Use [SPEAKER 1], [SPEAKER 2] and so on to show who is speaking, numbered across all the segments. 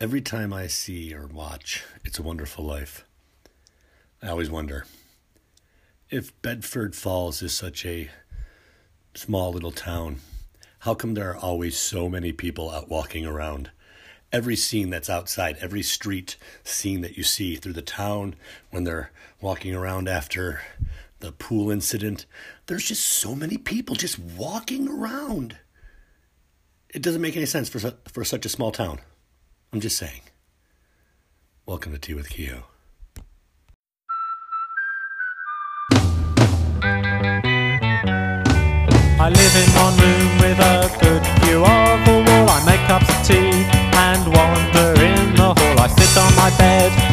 [SPEAKER 1] Every time I see or watch It's a Wonderful Life, I always wonder if Bedford Falls is such a small little town, how come there are always so many people out walking around? Every scene that's outside, every street scene that you see through the town when they're walking around after the pool incident, there's just so many people just walking around. It doesn't make any sense for, for such a small town. I'm just saying. Welcome to Tea with Kehoe.
[SPEAKER 2] I live in one room with a good view of the wall. I make cups of tea and wander in the hall. I sit on my bed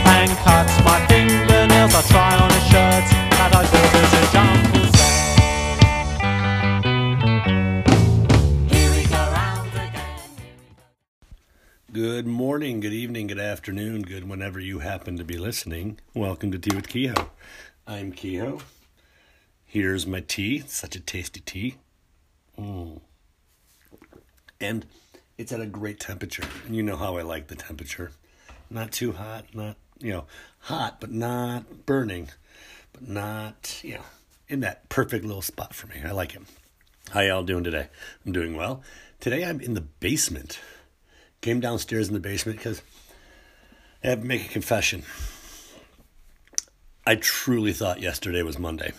[SPEAKER 1] Good morning, good evening, good afternoon, good whenever you happen to be listening. Welcome to Tea with Kehoe. I'm Kehoe. Here's my tea. Such a tasty tea. Mm. And it's at a great temperature. You know how I like the temperature. Not too hot, not, you know, hot, but not burning, but not, you know, in that perfect little spot for me. I like it. How y'all doing today? I'm doing well. Today I'm in the basement. Came downstairs in the basement because I have to make a confession. I truly thought yesterday was Monday.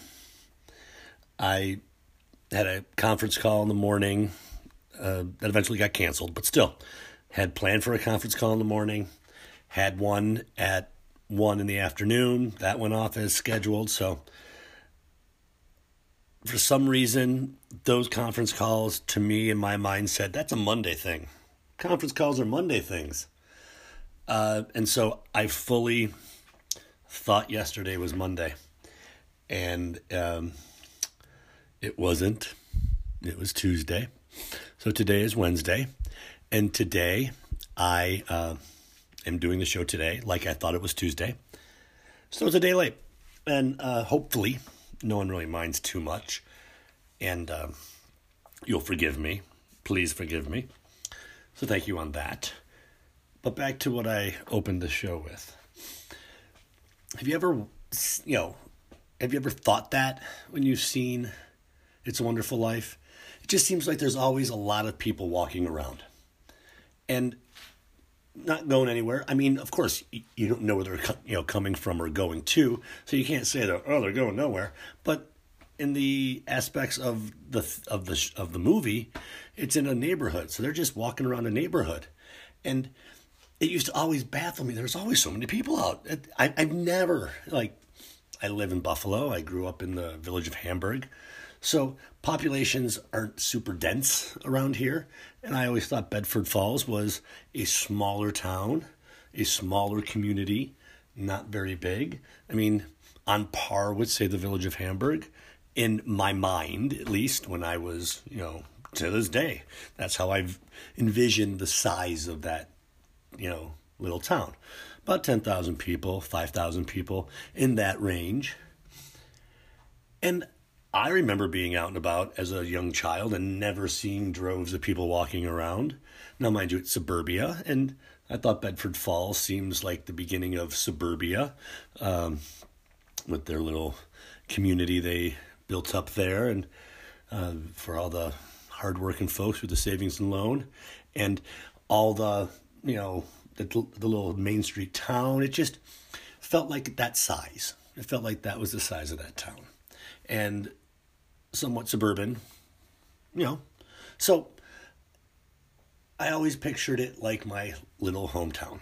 [SPEAKER 1] I had a conference call in the morning uh, that eventually got canceled, but still had planned for a conference call in the morning. Had one at one in the afternoon. That went off as scheduled. So for some reason, those conference calls to me in my mind said that's a Monday thing. Conference calls are Monday things. Uh, and so I fully thought yesterday was Monday. And um, it wasn't. It was Tuesday. So today is Wednesday. And today I uh, am doing the show today like I thought it was Tuesday. So it's a day late. And uh, hopefully, no one really minds too much. And uh, you'll forgive me. Please forgive me. So thank you on that. But back to what I opened the show with. Have you ever, you know, have you ever thought that when you've seen It's a Wonderful Life? It just seems like there's always a lot of people walking around. And not going anywhere. I mean, of course, you don't know where they're you know coming from or going to, so you can't say that oh they're going nowhere. But in the aspects of the of the of the movie, it's in a neighborhood, so they're just walking around a neighborhood, and it used to always baffle me. There's always so many people out. I, I've never like. I live in Buffalo. I grew up in the village of Hamburg. So populations aren't super dense around here. And I always thought Bedford Falls was a smaller town, a smaller community, not very big. I mean, on par with, say, the village of Hamburg, in my mind, at least when I was, you know, to this day. That's how I've envisioned the size of that, you know, little town. About 10,000 people, 5,000 people in that range. And I remember being out and about as a young child and never seeing droves of people walking around. Now, mind you, it's suburbia, and I thought Bedford Falls seems like the beginning of suburbia um, with their little community they built up there, and uh, for all the hardworking folks with the savings and loan, and all the, you know, the, the little Main Street town. It just felt like that size. It felt like that was the size of that town. And somewhat suburban, you know. So I always pictured it like my little hometown.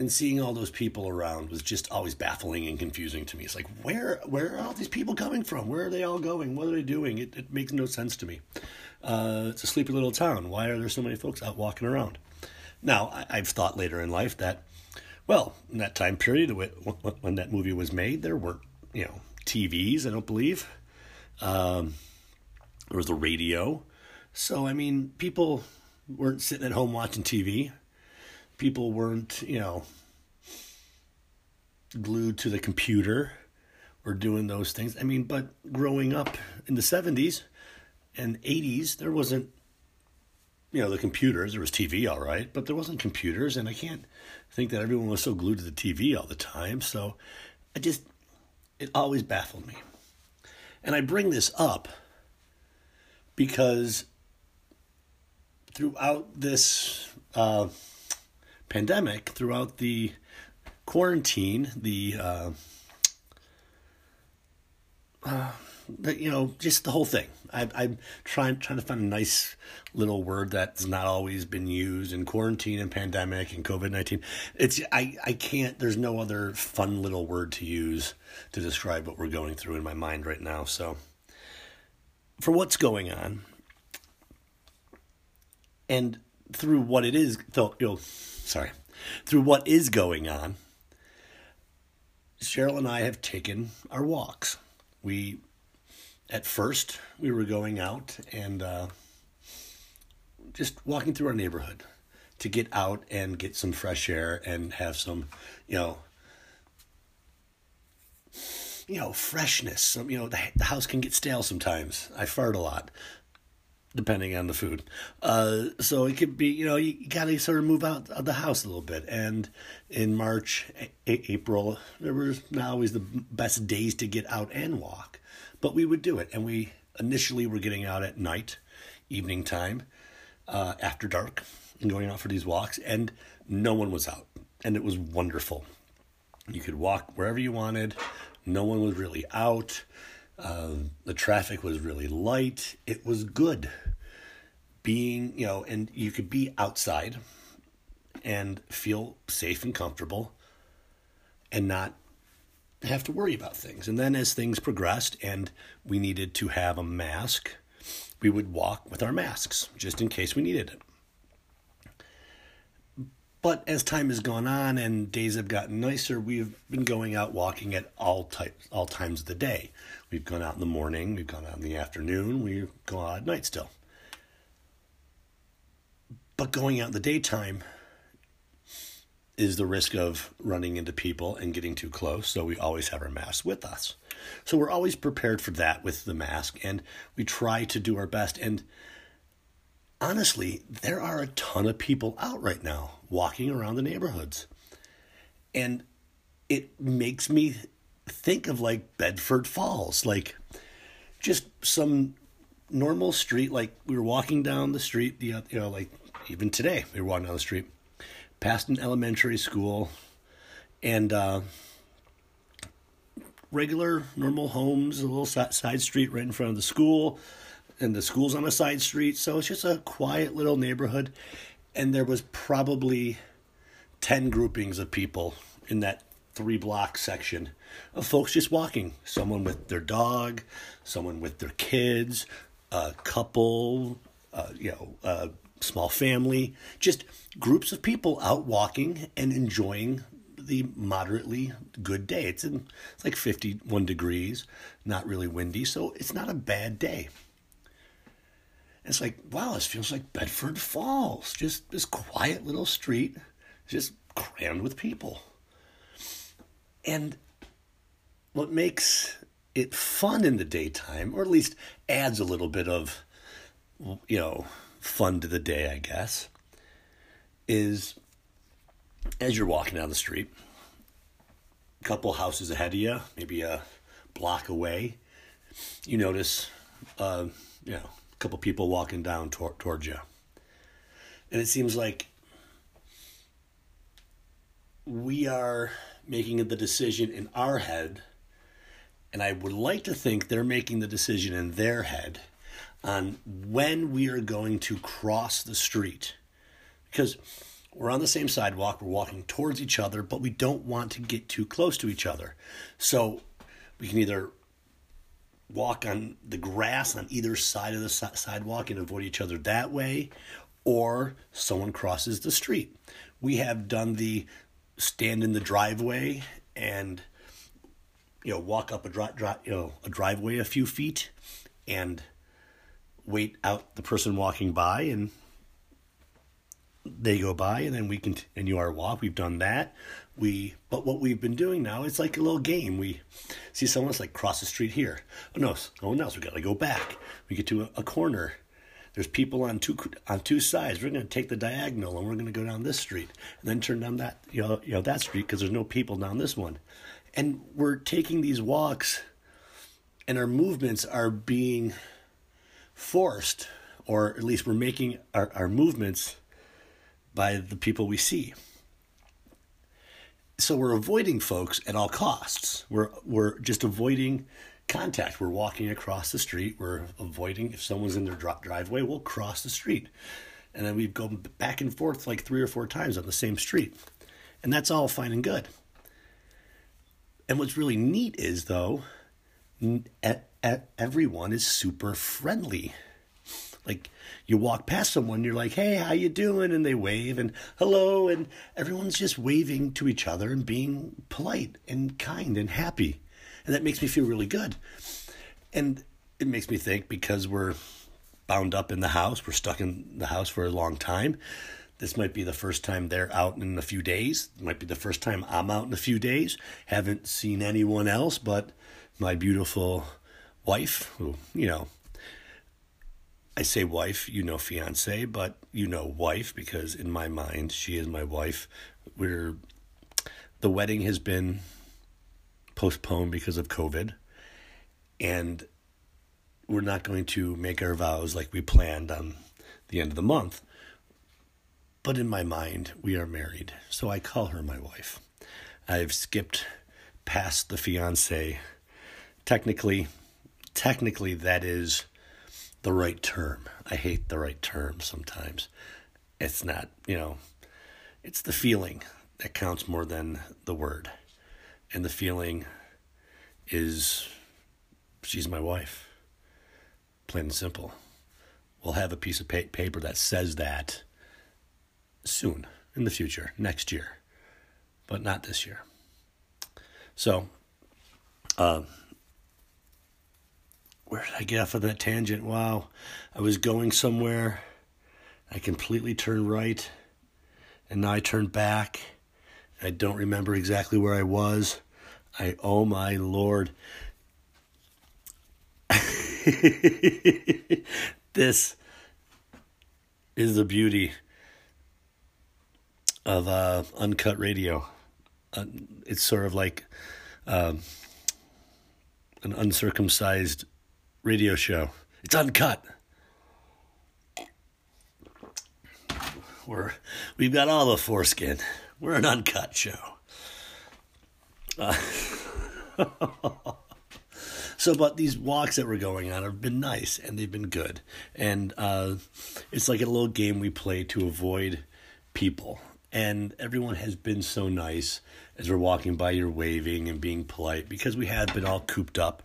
[SPEAKER 1] And seeing all those people around was just always baffling and confusing to me. It's like, where where are all these people coming from? Where are they all going? What are they doing? It, it makes no sense to me. Uh, it's a sleepy little town. Why are there so many folks out walking around? Now, I, I've thought later in life that, well, in that time period when that movie was made, there weren't, you know, TVs, I don't believe. Um, there was the radio. So, I mean, people weren't sitting at home watching TV. People weren't, you know, glued to the computer or doing those things. I mean, but growing up in the 70s and 80s, there wasn't you know, the computers. There was TV, all right, but there wasn't computers, and I can't think that everyone was so glued to the TV all the time. So I just, it always baffled me. And I bring this up because throughout this uh, pandemic, throughout the quarantine, the, uh, uh, you know, just the whole thing. I, I'm trying trying to find a nice little word that's not always been used in quarantine and pandemic and COVID nineteen. It's I I can't. There's no other fun little word to use to describe what we're going through in my mind right now. So, for what's going on, and through what it is, though, you know, sorry, through what is going on, Cheryl and I have taken our walks. We, at first, we were going out and uh, just walking through our neighborhood to get out and get some fresh air and have some, you know, you know, freshness. Some, you know, the, the house can get stale sometimes. I fart a lot depending on the food. Uh, so it could be, you know, you, got to sort of move out of the house a little bit. And in March, a- April, there was not always the best days to get out and walk, but we would do it. And we initially were getting out at night, evening time, uh, after dark, and going out for these walks, and no one was out, and it was wonderful. You could walk wherever you wanted. No one was really out. Uh, the traffic was really light. It was good being, you know, and you could be outside and feel safe and comfortable and not have to worry about things. And then as things progressed and we needed to have a mask, we would walk with our masks just in case we needed it. But as time has gone on and days have gotten nicer, we've been going out walking at all types, all times of the day. We've gone out in the morning, we've gone out in the afternoon, we go out at night still. But going out in the daytime is the risk of running into people and getting too close, so we always have our mask with us. So we're always prepared for that with the mask, and we try to do our best. And honestly, there are a ton of people out right now walking around the neighborhoods. And it makes me think of like Bedford Falls, like just some normal street. Like we were walking down the street, you know, like even today we were walking down the street, past an elementary school, and uh, regular normal homes, a little side street right in front of the school, and the school's on a side street. So it's just a quiet little neighborhood, and there was probably ten groupings of people in that three block section of folks just walking. Someone with their dog, someone with their kids, a couple, uh, you know, a small family, just groups of people out walking and enjoying the moderately good day. It's in it's like 51 degrees, not really windy, so it's not a bad day. It's like, wow, this feels like Bedford Falls. Just this quiet little street, just crammed with people. And what makes it fun in the daytime, or at least adds a little bit of, you know, fun to the day, I guess, is as you're walking down the street, a couple houses ahead of you, maybe a block away, you notice, uh, you know, couple people walking down tor- towards you. And it seems like we are making the decision in our head, and I would like to think they're making the decision in their head on when we are going to cross the street. Because we're on the same sidewalk, we're walking towards each other, but we don't want to get too close to each other. So we can either walk on the grass on either side of the sidewalk and avoid each other that way, or someone crosses the street. We have done the stand in the driveway and you know walk up a dri-, dri- you know a driveway a few feet and wait out the person walking by and they go by and then we can continue our walk we've done that. We but what we've been doing now it's like a little game. We see someone's like cross the street here. Oh no oh, no one else we gotta go back. We get to a, a corner. There's people on two on two sides. We're to take the diagonal and we're to go down this street and then turn down that you know you know that street because there's no people down this one. And we're taking these walks and our movements are being forced or at least we're making our, our movements by the people we see. So we're avoiding folks at all costs. We're we're just avoiding contact. We're walking across the street. We're avoiding if someone's in their driveway, we'll cross the street. And then we go back and forth like three or four times on the same street. And that's all fine and good. And what's really neat is though, everyone is super friendly. Like you walk past someone, you're like, "Hey, how you doing?" and they wave and hello, and everyone's just waving to each other and being polite and kind and happy, and that makes me feel really good. And it makes me think because we're bound up in the house, we're stuck in the house for a long time. This might be the first time they're out in a few days. It might be the first time I'm out in a few days. Haven't seen anyone else but my beautiful wife, who, you know, I say wife, you know fiance, but you know wife because in my mind she is my wife. We're the wedding has been postponed because of COVID and we're not going to make our vows like we planned on the end of the month. But in my mind, we are married, so I call her my wife. I've skipped past the fiance. Technically, technically that is the right term. I hate the right term sometimes. It's not, you know, it's the feeling that counts more than the word. And the feeling is she's my wife. Plain and simple. We'll have a piece of paper that says that soon in the future, next year, but not this year. So, uh, where did I get off of that tangent? Wow. I was going somewhere. I completely turned right. And now I turned back. I don't remember exactly where I was. I, oh my lord. this is the beauty of uh, uncut radio. Uh, it's sort of like um, an uncircumcised radio show. It's uncut. We're we've got all the foreskin. We're an uncut show. Uh, so, but these walks that we're going on have been nice and they've been good, and uh, it's like a little game we play to avoid people. And everyone has been so nice as we're walking by. You're waving and being polite because we have been all cooped up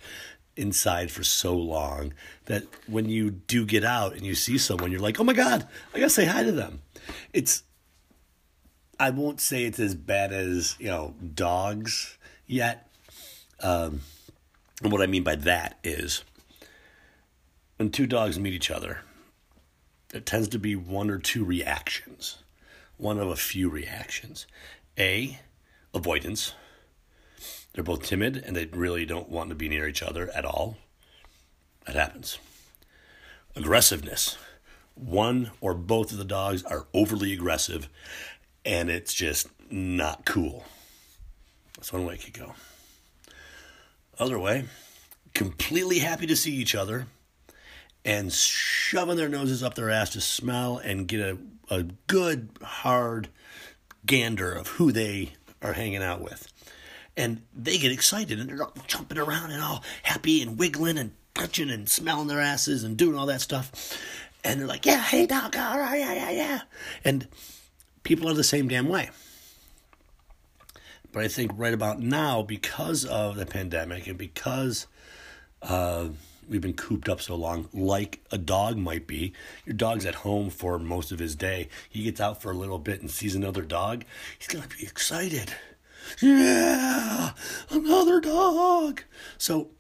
[SPEAKER 1] inside for so long that when you do get out and you see someone, you're like, oh my God, I gotta say hi to them. It's, I won't say it's as bad as, you know, dogs yet. Um, and what I mean by that is when two dogs meet each other, there tends to be one or two reactions, one of a few reactions. A, avoidance they're both timid and they really don't want to be near each other at all. That happens. Aggressiveness. One or both of the dogs are overly aggressive and it's just not cool. That's one way it could go. Other way, completely happy to see each other and shoving their noses up their ass to smell and get a, a good, hard gander of who they are hanging out with and they get excited and they're all jumping around and all happy and wiggling and touching and smelling their asses and doing all that stuff. And they're like, yeah, hey, dog, all right, yeah, yeah, yeah. And people are the same damn way. But I think right about now, because of the pandemic and because uh, we've been cooped up so long, like a dog might be, your dog's at home for most of his day. He gets out for a little bit and sees another dog, he's going to be excited yeah, another dog. So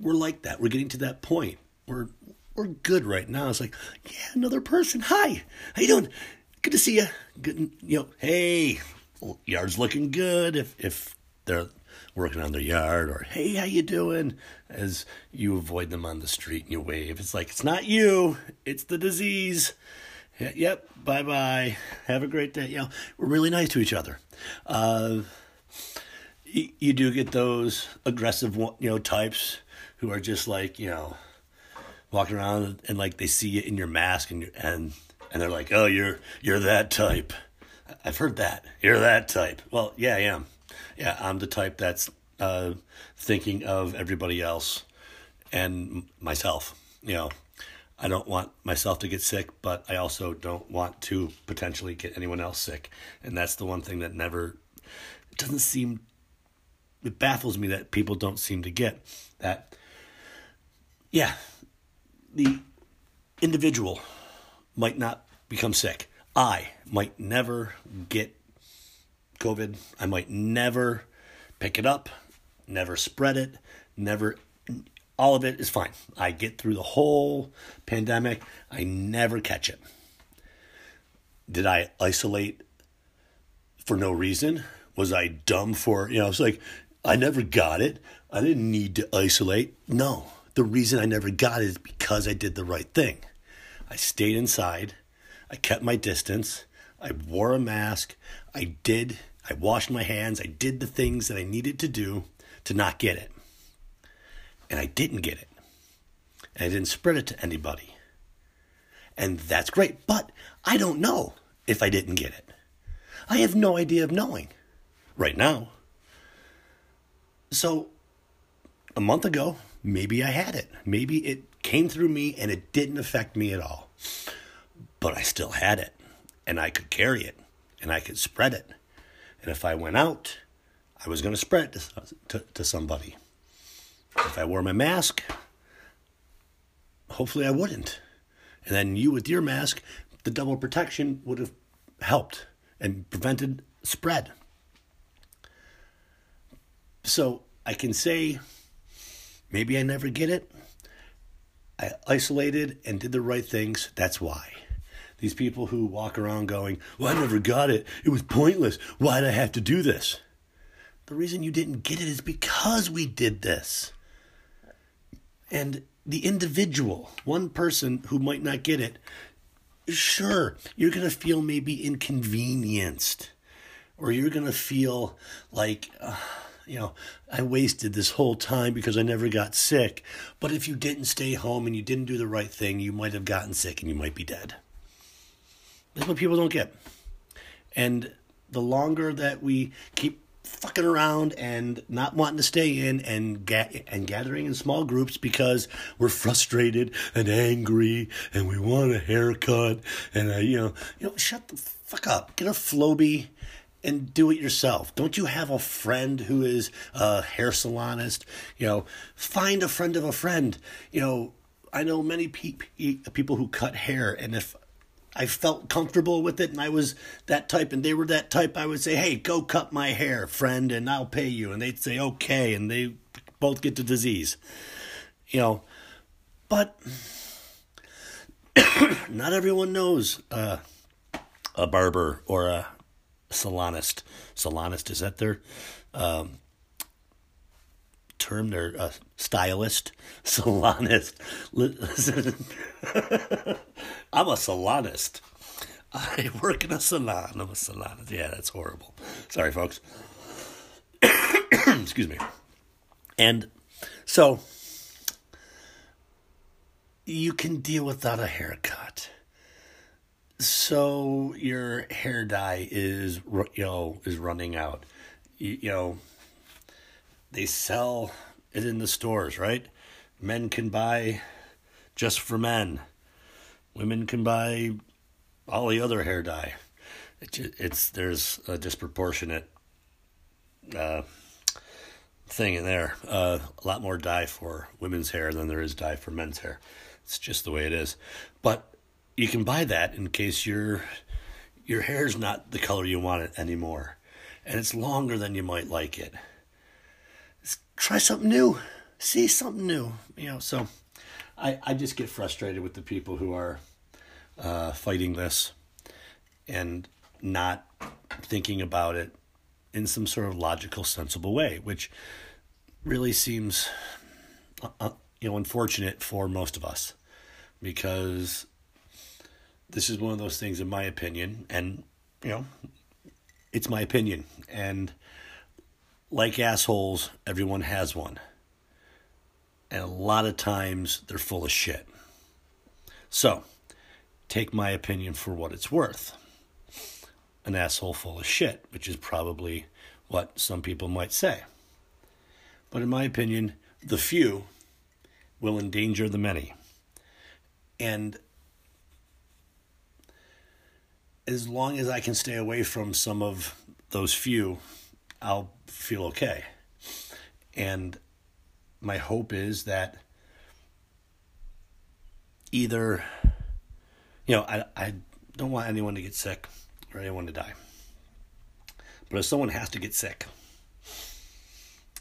[SPEAKER 1] we're like that. We're getting to that point. We're we're good right now. It's like, yeah, another person. Hi, how you doing? Good to see you. Good, you know. Hey, yard's looking good. If if they're working on their yard or hey how you doing as you avoid them on the street and you wave it's like it's not you it's the disease yep bye bye have a great day you know we're really nice to each other uh, you do get those aggressive you know types who are just like you know walking around and like they see it in your mask and and and they're like oh you're you're that type I've heard that. You're that type. Well, yeah, I am. Yeah, I'm the type that's uh, thinking of everybody else and myself. You know, I don't want myself to get sick, but I also don't want to potentially get anyone else sick. And that's the one thing that never, it doesn't seem, it baffles me that people don't seem to get that. Yeah, the individual might not become sick I might never get COVID. I might never pick it up, never spread it, never. All of it is fine. I get through the whole pandemic. I never catch it. Did I isolate for no reason? Was I dumb for, you know, it's like, I never got it. I didn't need to isolate. No, the reason I never got it is because I did the right thing. I stayed inside. I kept my distance. I wore a mask. I did, I washed my hands. I did the things that I needed to do to not get it. And I didn't get it. And I didn't spread it to anybody. And that's great. But I don't know if I didn't get it. I have no idea of knowing right now. So a month ago, maybe I had it. Maybe it came through me and it didn't affect me at all but I still had it and I could carry it and I could spread it. And if I went out, I was going to spread it to, to, to somebody. If I wore my mask, hopefully I wouldn't. And then you with your mask, the double protection would have helped and prevented spread. So I can say maybe I never get it. I isolated and did the right things. That's why. These people who walk around going, Well, I never got it. It was pointless. Why'd I have to do this? The reason you didn't get it is because we did this. And the individual, one person who might not get it, sure, you're going to feel maybe inconvenienced. Or you're going to feel like, uh, you know, I wasted this whole time because I never got sick. But if you didn't stay home and you didn't do the right thing, you might have gotten sick and you might be dead. That's what people don't get. And the longer that we keep fucking around and not wanting to stay in and ga- and gathering in small groups because we're frustrated and angry and we want a haircut and uh, you know you know shut the fuck up get a Flowbee and do it yourself don't you have a friend who is a hair salonist you know find a friend of a friend you know I know many pe- people who cut hair and if I felt comfortable with it and I was that type and they were that type, I would say, hey, go cut my hair, friend, and I'll pay you. And they'd say, okay. And they both get the disease. You know, but not everyone knows uh, a barber or a salonist. Salonist, is that their um, term? Their uh, stylist? Salonist. I'm a salonist. I work in a salon. I'm a salonist. Yeah, that's horrible. Sorry, folks. Excuse me. And so you can deal without a haircut. So your hair dye is you know is running out. You, you know they sell it in the stores, right? Men can buy just for men women can buy all the other hair dye. It, it's there's a disproportionate uh, thing in there. Uh, a lot more dye for women's hair than there is dye for men's hair. It's just the way it is. But you can buy that in case your your hair's not the color you want it anymore, and it's longer than you might like it. Just try something new. See something new. You know so. I, I just get frustrated with the people who are uh, fighting this and not thinking about it in some sort of logical, sensible way, which really seems, uh, uh, you know, unfortunate for most of us, because this is one of those things, in my opinion, and you know, it's my opinion, and like assholes, everyone has one, and a lot of times they're full of shit. So, take my opinion for what it's worth an asshole full of shit, which is probably what some people might say. But in my opinion, the few will endanger the many. And as long as I can stay away from some of those few, I'll feel okay. And my hope is that either, you know, I, I don't want anyone to get sick or anyone to die. But if someone has to get sick,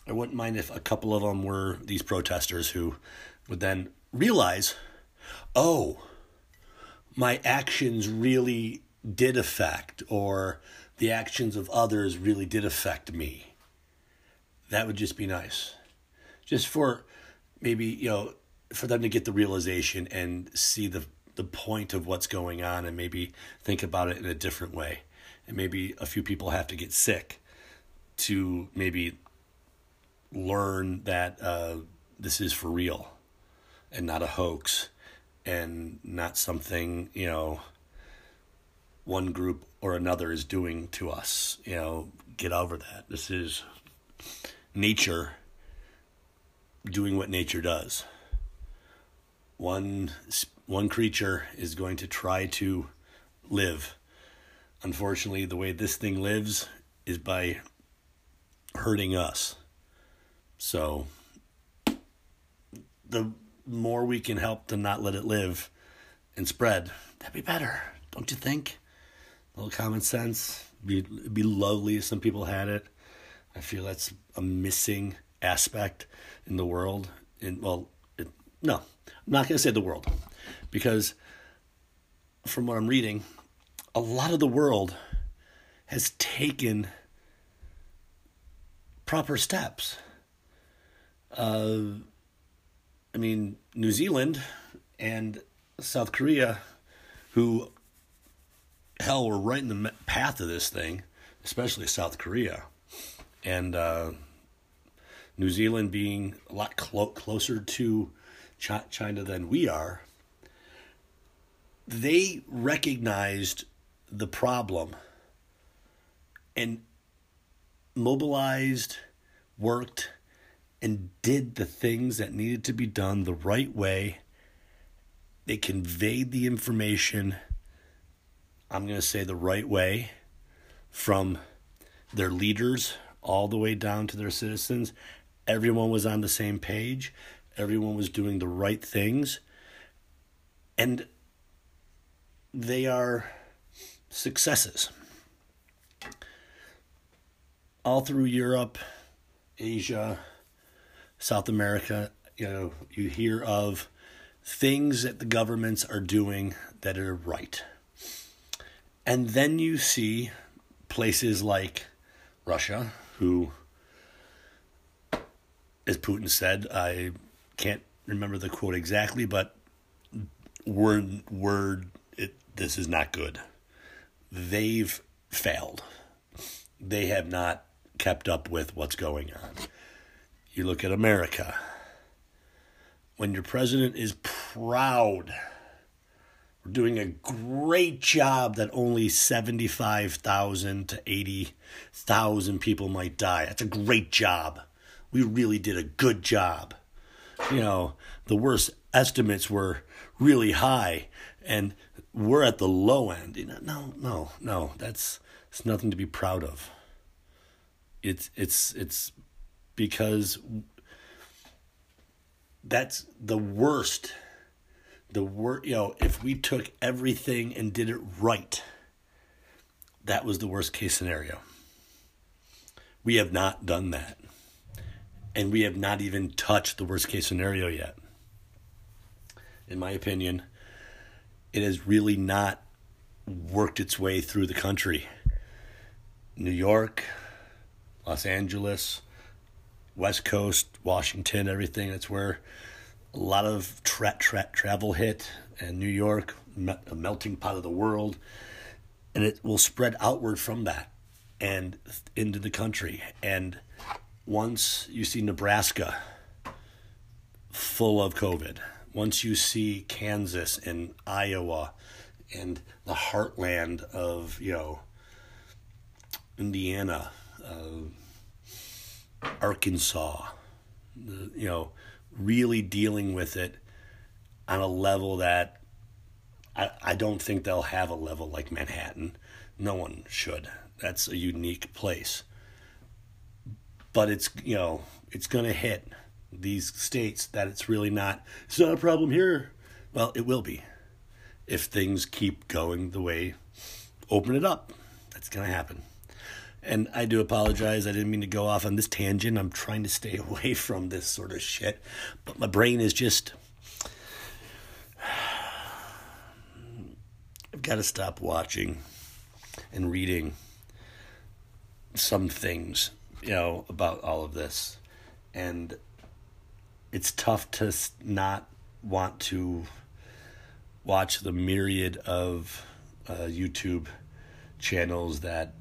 [SPEAKER 1] I wouldn't mind if a couple of them were these protesters who would then realize, oh, my actions really did affect, or the actions of others really did affect me. That would just be nice. Just for maybe, you know, for them to get the realization and see the the point of what's going on and maybe think about it in a different way. And maybe a few people have to get sick to maybe learn that uh, this is for real and not a hoax and not something, you know, one group or another is doing to us. You know, get over that. This is nature doing what nature does. One one creature is going to try to live. Unfortunately, the way this thing lives is by hurting us. So, the more we can help to not let it live and spread, that'd be better, don't you think? A little common sense. Be be lovely if some people had it. I feel that's a missing aspect in the world. In well, it, no, I'm not going to say the world because from what I'm reading, a lot of the world has taken proper steps. Uh, I mean, New Zealand and South Korea, who hell we're right in the path of this thing, especially South Korea, and uh, New Zealand being a lot clo- closer to China than we are, they recognized the problem and mobilized, worked, and did the things that needed to be done the right way. They conveyed the information, I'm going to say the right way, from their leaders all the way down to their citizens. Everyone was on the same page, everyone was doing the right things. And they are successes. All through Europe, Asia, South America, you know, you hear of things that the governments are doing that are right. And then you see places like Russia, who, as Putin said, I can't remember the quote exactly, but word word this is not good. They've failed. They have not kept up with what's going on. You look at America. When your president is proud, we're doing a great job that only 75,000 to 80,000 people might die. That's a great job. We really did a good job. You know, the worst estimates were really high and we're at the low end. You know, no, no, no. That's it's nothing to be proud of. It's it's it's because that's the worst. The worst, you know, if we took everything and did it right, that was the worst case scenario. We have not done that. And we have not even touched the worst case scenario yet. In my opinion, it has really not worked its way through the country. New York, Los Angeles, West Coast, Washington, everything. That's where a lot of tra- tra- travel hit, and New York, a melting pot of the world, and it will spread outward from that and into the country. And once you see Nebraska full of COVID, once you see Kansas and Iowa and the heartland of, you know, Indiana, uh, Arkansas, the, you know, really dealing with it on a level that I, I don't think they'll have a level like Manhattan. No one should. That's a unique place. But it's, you know, it's going to hit these states that it's really not, it's not a problem here. Well, it will be if things keep going the way, open it up. That's going to happen. And I do apologize. I didn't mean to go off on this tangent. I'm trying to stay away from this sort of shit. But my brain is just. I've got to stop watching and reading some things, you know, about all of this. And it's tough to not want to watch the myriad of uh, YouTube channels that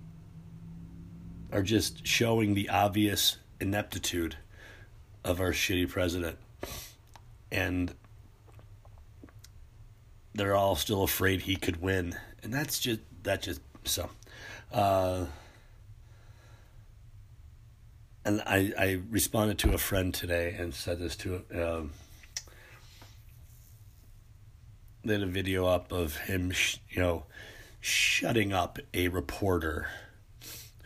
[SPEAKER 1] are just showing the obvious ineptitude of our shitty president. And they're all still afraid he could win. And that's just, that just, so. Uh, and I, I responded to a friend today and said this to um, they had a video up of him, sh- you know, shutting up a reporter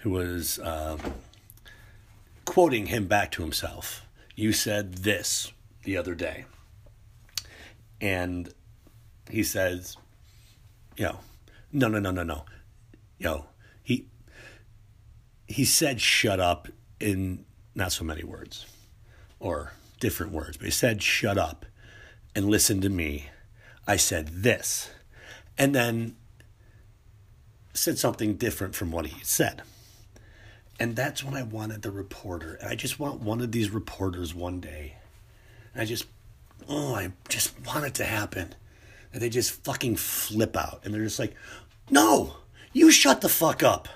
[SPEAKER 1] who was uh, quoting him back to himself. You said this the other day. And he says, you know, no, no, no, no, no. You know, he, he said shut up in not so many words or different words, but he said shut up and listen to me. I said this. And then said something different from what he said. And that's when I wanted the reporter. And I just want one of these reporters one day. And I just, oh, I just want it to happen. And they just fucking flip out. And they're just like, no, you shut the fuck up.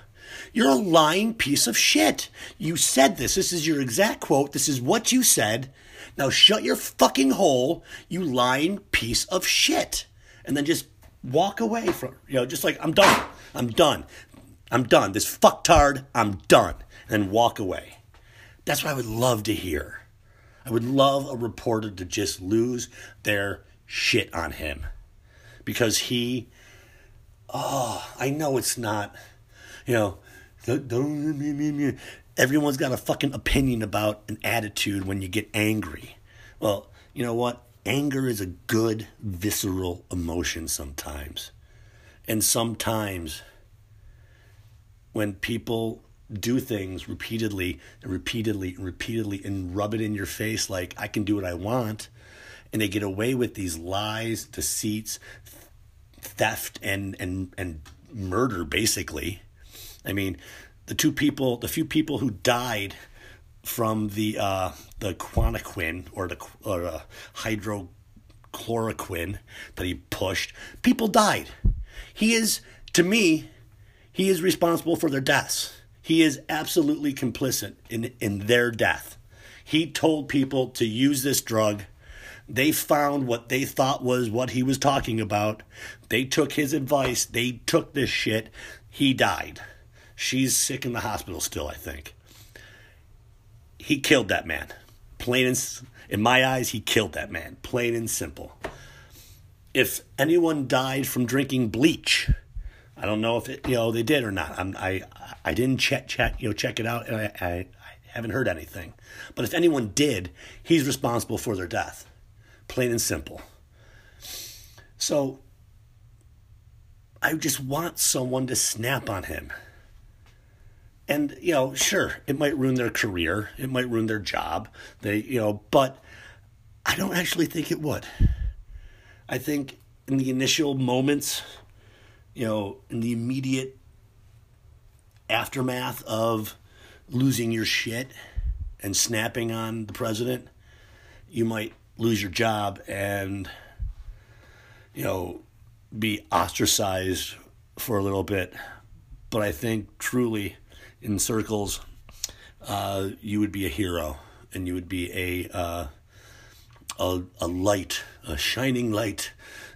[SPEAKER 1] You're a lying piece of shit. You said this. This is your exact quote. This is what you said. Now shut your fucking hole, you lying piece of shit. And then just walk away from, you know, just like, I'm done. I'm done. I'm done. This fucktard, I'm done. And walk away. That's what I would love to hear. I would love a reporter to just lose their shit on him. Because he, oh, I know it's not, you know, everyone's got a fucking opinion about an attitude when you get angry. Well, you know what? Anger is a good, visceral emotion sometimes. And sometimes when people do things repeatedly and repeatedly and repeatedly and rub it in your face like I can do what I want and they get away with these lies, deceits, theft and and and murder basically. I mean, the two people, the few people who died from the uh, the quinoquine or the or uh, hydrochloroquine that he pushed, people died. He is, to me, he is responsible for their deaths. He is absolutely complicit in, in their death. He told people to use this drug. They found what they thought was what he was talking about. They took his advice. They took this shit. He died. She's sick in the hospital still, I think. He killed that man. Plain and in my eyes, he killed that man. Plain and simple. If anyone died from drinking bleach, I don't know if it, you know they did or not. I'm, I I didn't check check you know check it out, and I, I, I haven't heard anything. But if anyone did, he's responsible for their death. Plain and simple. So I just want someone to snap on him. And you know, sure, it might ruin their career, it might ruin their job. They, you know, but I don't actually think it would. I think in the initial moments, you know, in the immediate aftermath of losing your shit and snapping on the president, you might lose your job and, you know, be ostracized for a little bit. But I think truly in circles, uh, you would be a hero and you would be a, uh, a, a light, a shining light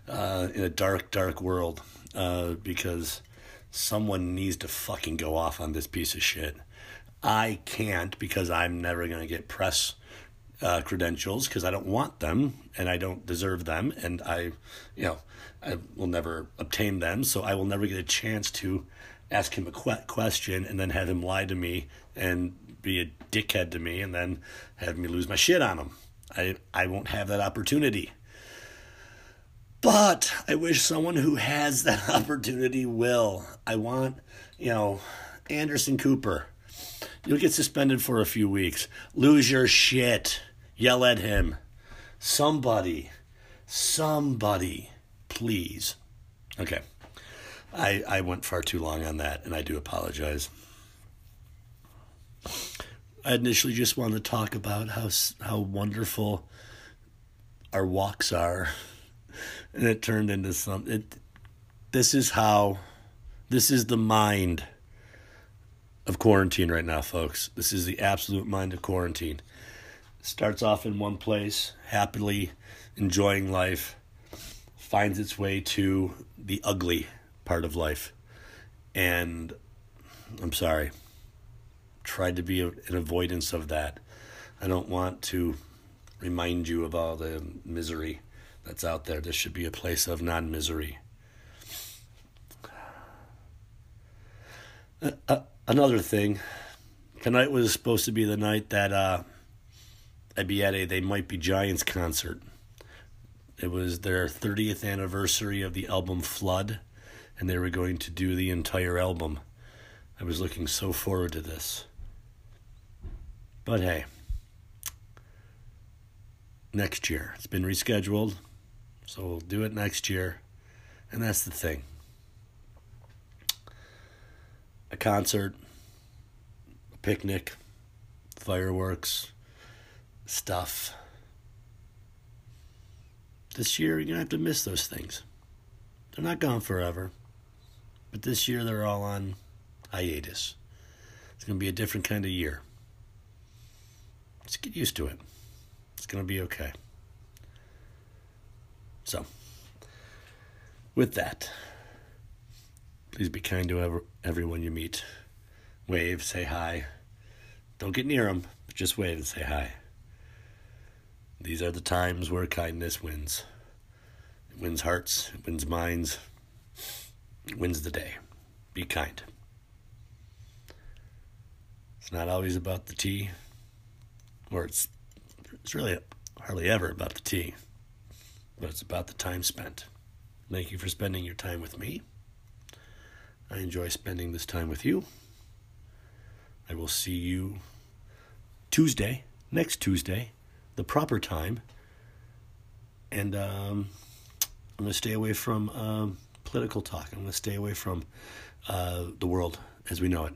[SPEAKER 1] uh, in a dark, dark world uh, because someone needs to fucking go off on this piece of shit. I can't because I'm never going to get press uh, credentials because I don't want them and I don't deserve them and I, you know, I will never obtain them. So I will never get a chance to ask him a que- question and then have him lie to me and be a dickhead to me and then have me lose my shit on him. I I won't have that opportunity. But I wish someone who has that opportunity will. I want, you know, Anderson Cooper. You'll get suspended for a few weeks. Lose your shit. Yell at him. Somebody. Somebody. Please. Okay. I, I went far too long on that, and I do apologize. I initially just wanted to talk about how how wonderful our walks are, and it turned into some. It, this is how, this is the mind of quarantine right now, folks. This is the absolute mind of quarantine. Starts off in one place, happily enjoying life, finds its way to the ugly part of life, and I'm sorry tried to be an avoidance of that. I don't want to remind you of all the misery that's out there. This should be a place of non misery. Uh, uh, another thing, tonight was supposed to be the night that uh, I'd be at a They Might Be Giants concert. It was their 30th anniversary of the album Flood, and they were going to do the entire album. I was looking so forward to this. But hey, next year. It's been rescheduled, so we'll do it next year. And that's the thing a concert, a picnic, fireworks, stuff. This year, you're going to have to miss those things. They're not gone forever, but this year they're all on hiatus. It's going to be a different kind of year. Just get used to it. It's going to be okay. So, with that, please be kind to ever, everyone you meet. Wave, say hi. Don't get near them, just wave and say hi. These are the times where kindness wins. It wins hearts, it wins minds, it wins the day. Be kind. It's not always about the tea, or it's it's really hardly ever about the tea, but it's about the time spent. Thank you for spending your time with me. I enjoy spending this time with you. I will see you Tuesday, next Tuesday, the proper time. And um, I'm going to stay away from um, political talk. I'm going to stay away from uh, the world as we know it.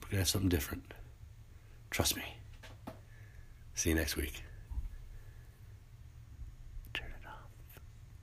[SPEAKER 1] We're going to have something different. Trust me. See you next week.